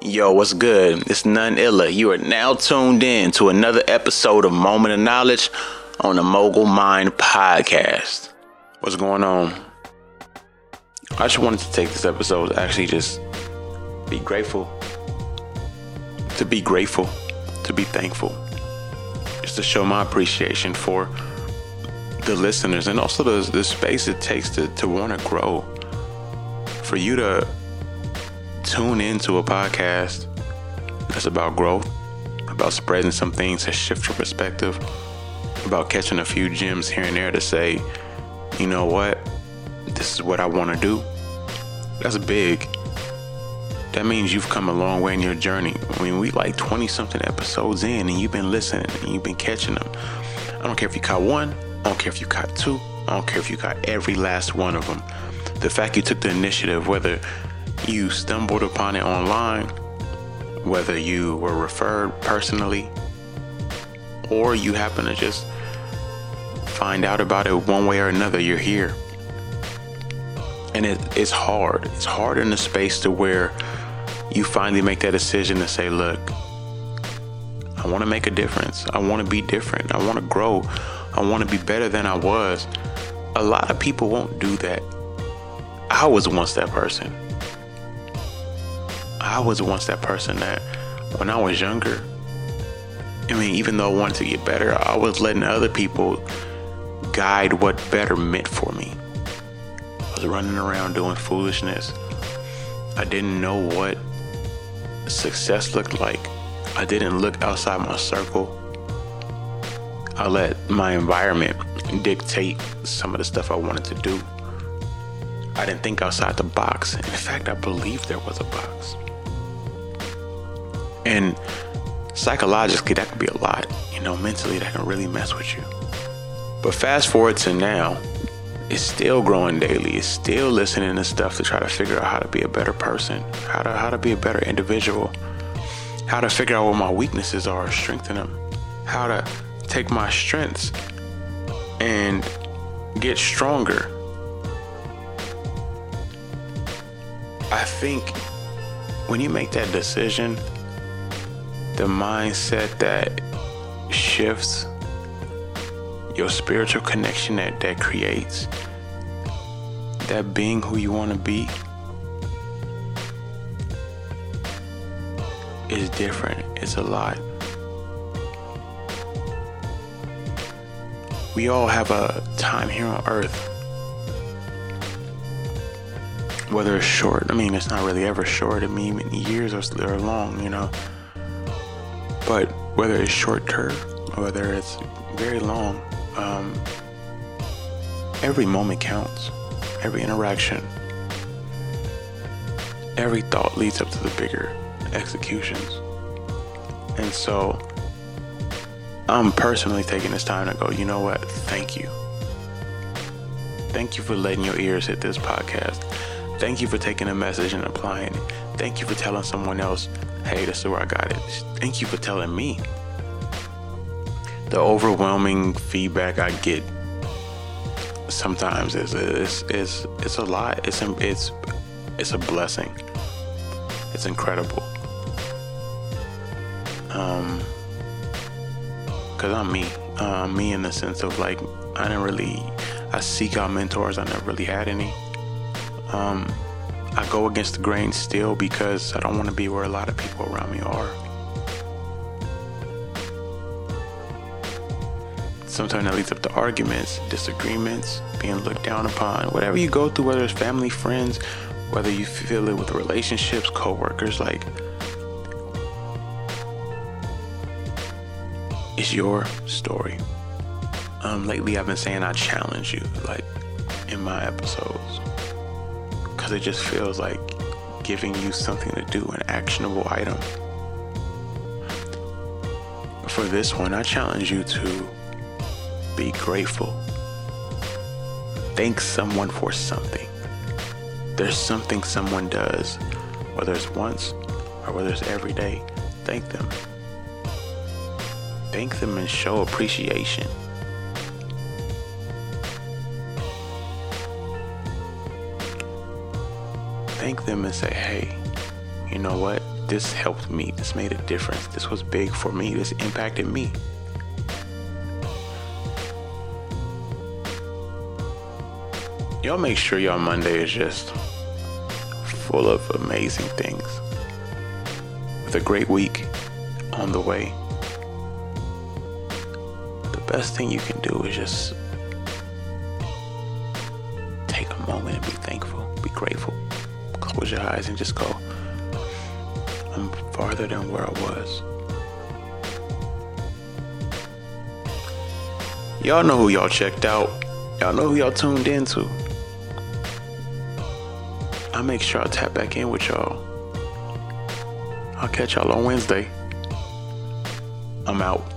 Yo, what's good? It's None illa. You are now tuned in to another episode of Moment of Knowledge on the Mogul Mined podcast. What's going on? I just wanted to take this episode to actually just be grateful. To be grateful. To be thankful. Just to show my appreciation for the listeners and also the, the space it takes to, to want to grow. For you to tune into a podcast that's about growth, about spreading some things to shift your perspective, about catching a few gems here and there to say, you know what, this is what I want to do. That's big. That means you've come a long way in your journey. I mean, we like 20 something episodes in and you've been listening and you've been catching them. I don't care if you caught one, I don't care if you caught two, I don't care if you caught every last one of them. The fact you took the initiative, whether you stumbled upon it online, whether you were referred personally, or you happen to just find out about it one way or another, you're here. And it, it's hard. It's hard in the space to where you finally make that decision to say, look, I want to make a difference. I want to be different. I want to grow. I want to be better than I was. A lot of people won't do that. I was once that person. I was once that person that when I was younger, I mean, even though I wanted to get better, I was letting other people guide what better meant for me. I was running around doing foolishness. I didn't know what success looked like. I didn't look outside my circle. I let my environment dictate some of the stuff I wanted to do. I didn't think outside the box. In fact, I believed there was a box. And psychologically, that could be a lot. You know, mentally, that can really mess with you. But fast forward to now, it's still growing daily. It's still listening to stuff to try to figure out how to be a better person, how to how to be a better individual, how to figure out what my weaknesses are, strengthen them, how to take my strengths and get stronger. I think when you make that decision the mindset that shifts your spiritual connection that that creates that being who you want to be is different. It's a lot. We all have a time here on earth. Whether it's short i mean it's not really ever short. I mean years or long you know but whether it's short term or whether it's very long, um, every moment counts. Every interaction, every thought leads up to the bigger executions. And so I'm personally taking this time to go, you know what? Thank you. Thank you for letting your ears hit this podcast. Thank you for taking a message and applying it. Thank you for telling someone else hey, this is where I got it. Thank you for telling me. The overwhelming feedback I get sometimes is is is it's a lot. It's it's it's a blessing. It's incredible. Um, cause I'm me. Uh, me in the sense of like I didn't really I seek out mentors. I never really had any. Um, I go against the grain still because I don't want to be where a lot of people around me are. Sometimes that leads up to arguments, disagreements, being looked down upon. Whatever you go through, whether it's family, friends, whether you feel it with relationships, co-workers, like it's your story. Um, lately I've been saying I challenge you, like in my episodes because it just feels like giving you something to do, an actionable item. For this one, I challenge you to be grateful. Thank someone for something. There's something someone does, whether it's once or whether it's every day. Thank them. Thank them and show appreciation. Thank them and say, hey, you know what? This helped me. This made a difference. This was big for me. This impacted me. Y'all make sure y'all Monday is just full of amazing things. With a great week on the way. The best thing you can do is just take a moment and be thankful, be grateful. Close your eyes and just go, I'm farther than where I was. Y'all know who y'all checked out. Y'all know who y'all tuned into. I'll make sure I tap back in with y'all. I'll catch y'all on Wednesday. I'm out.